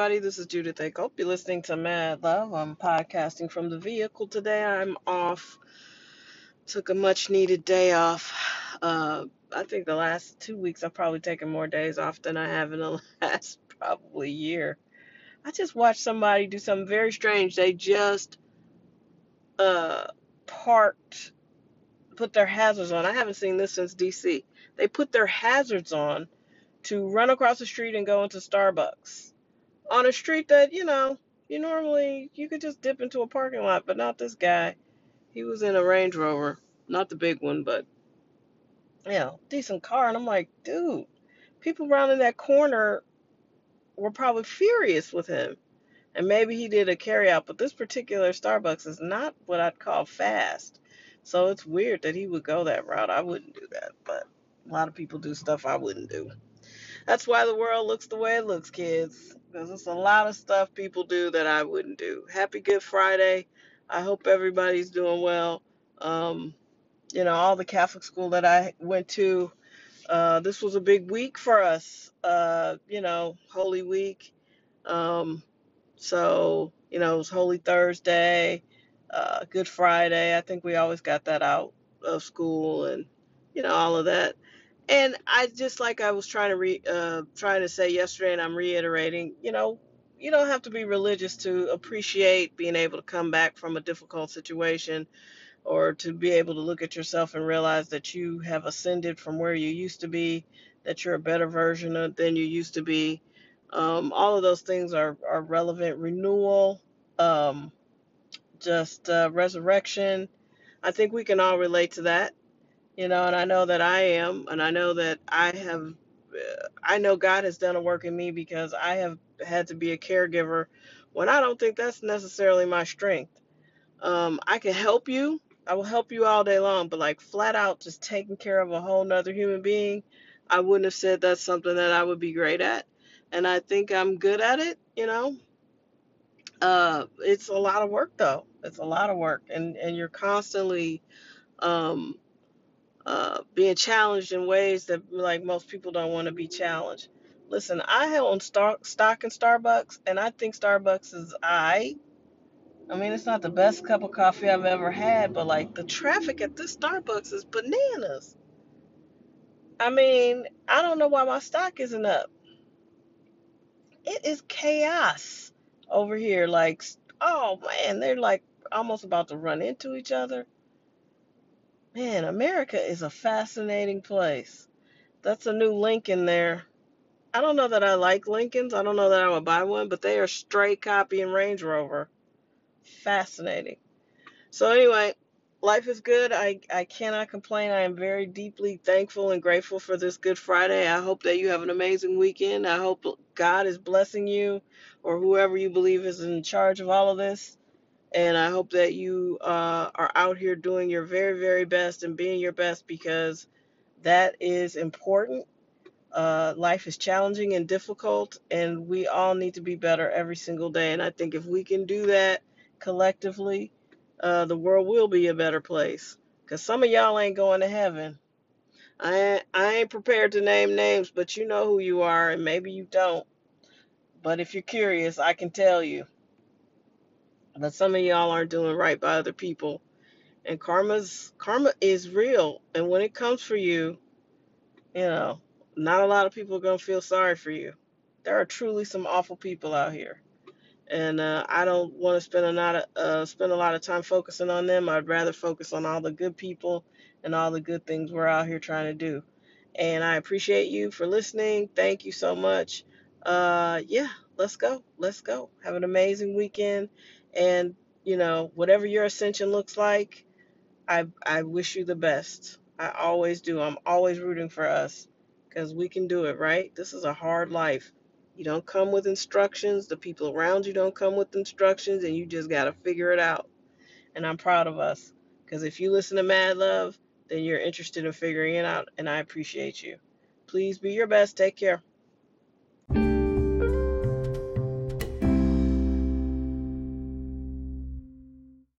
everybody. This is Judith I Hope you're listening to Mad Love. I'm podcasting from the vehicle today. I'm off. Took a much needed day off. Uh, I think the last two weeks I've probably taken more days off than I have in the last probably year. I just watched somebody do something very strange. They just uh, parked, put their hazards on. I haven't seen this since DC. They put their hazards on to run across the street and go into Starbucks on a street that you know you normally you could just dip into a parking lot, but not this guy. He was in a Range Rover, not the big one, but you know, decent car. And I'm like, dude, people around in that corner were probably furious with him. And maybe he did a carry out, but this particular Starbucks is not what I'd call fast. So it's weird that he would go that route. I wouldn't do that, but a lot of people do stuff I wouldn't do. That's why the world looks the way it looks, kids. Because there's a lot of stuff people do that I wouldn't do. Happy Good Friday. I hope everybody's doing well. Um, you know, all the Catholic school that I went to, uh, this was a big week for us. Uh, you know, Holy Week. Um, so, you know, it was Holy Thursday, uh, Good Friday. I think we always got that out of school and, you know, all of that. And I just like I was trying to re, uh, trying to say yesterday, and I'm reiterating. You know, you don't have to be religious to appreciate being able to come back from a difficult situation, or to be able to look at yourself and realize that you have ascended from where you used to be, that you're a better version of, than you used to be. Um, all of those things are are relevant. Renewal, um, just uh, resurrection. I think we can all relate to that you know, and I know that I am, and I know that I have, I know God has done a work in me because I have had to be a caregiver when I don't think that's necessarily my strength. Um, I can help you, I will help you all day long, but like flat out just taking care of a whole nother human being, I wouldn't have said that's something that I would be great at. And I think I'm good at it, you know. Uh, it's a lot of work though. It's a lot of work, and and you're constantly um, uh, being challenged in ways that like most people don't want to be challenged. Listen, I own stock stock in Starbucks, and I think Starbucks is I. I mean, it's not the best cup of coffee I've ever had, but like the traffic at this Starbucks is bananas. I mean, I don't know why my stock isn't up. It is chaos over here. Like, oh man, they're like almost about to run into each other. Man, America is a fascinating place. That's a new Lincoln there. I don't know that I like Lincolns. I don't know that I would buy one, but they are straight copying Range Rover. Fascinating. So anyway, life is good. I, I cannot complain. I am very deeply thankful and grateful for this Good Friday. I hope that you have an amazing weekend. I hope God is blessing you or whoever you believe is in charge of all of this. And I hope that you uh, are out here doing your very, very best and being your best because that is important. Uh, life is challenging and difficult, and we all need to be better every single day. And I think if we can do that collectively, uh, the world will be a better place. Because some of y'all ain't going to heaven. I I ain't prepared to name names, but you know who you are, and maybe you don't. But if you're curious, I can tell you. But some of y'all aren't doing right by other people. And karma's karma is real. And when it comes for you, you know, not a lot of people are gonna feel sorry for you. There are truly some awful people out here. And uh, I don't want to spend a lot of uh, spend a lot of time focusing on them. I'd rather focus on all the good people and all the good things we're out here trying to do. And I appreciate you for listening. Thank you so much. Uh, yeah, let's go. Let's go. Have an amazing weekend. And, you know, whatever your ascension looks like, I, I wish you the best. I always do. I'm always rooting for us because we can do it, right? This is a hard life. You don't come with instructions. The people around you don't come with instructions, and you just got to figure it out. And I'm proud of us because if you listen to Mad Love, then you're interested in figuring it out, and I appreciate you. Please be your best. Take care.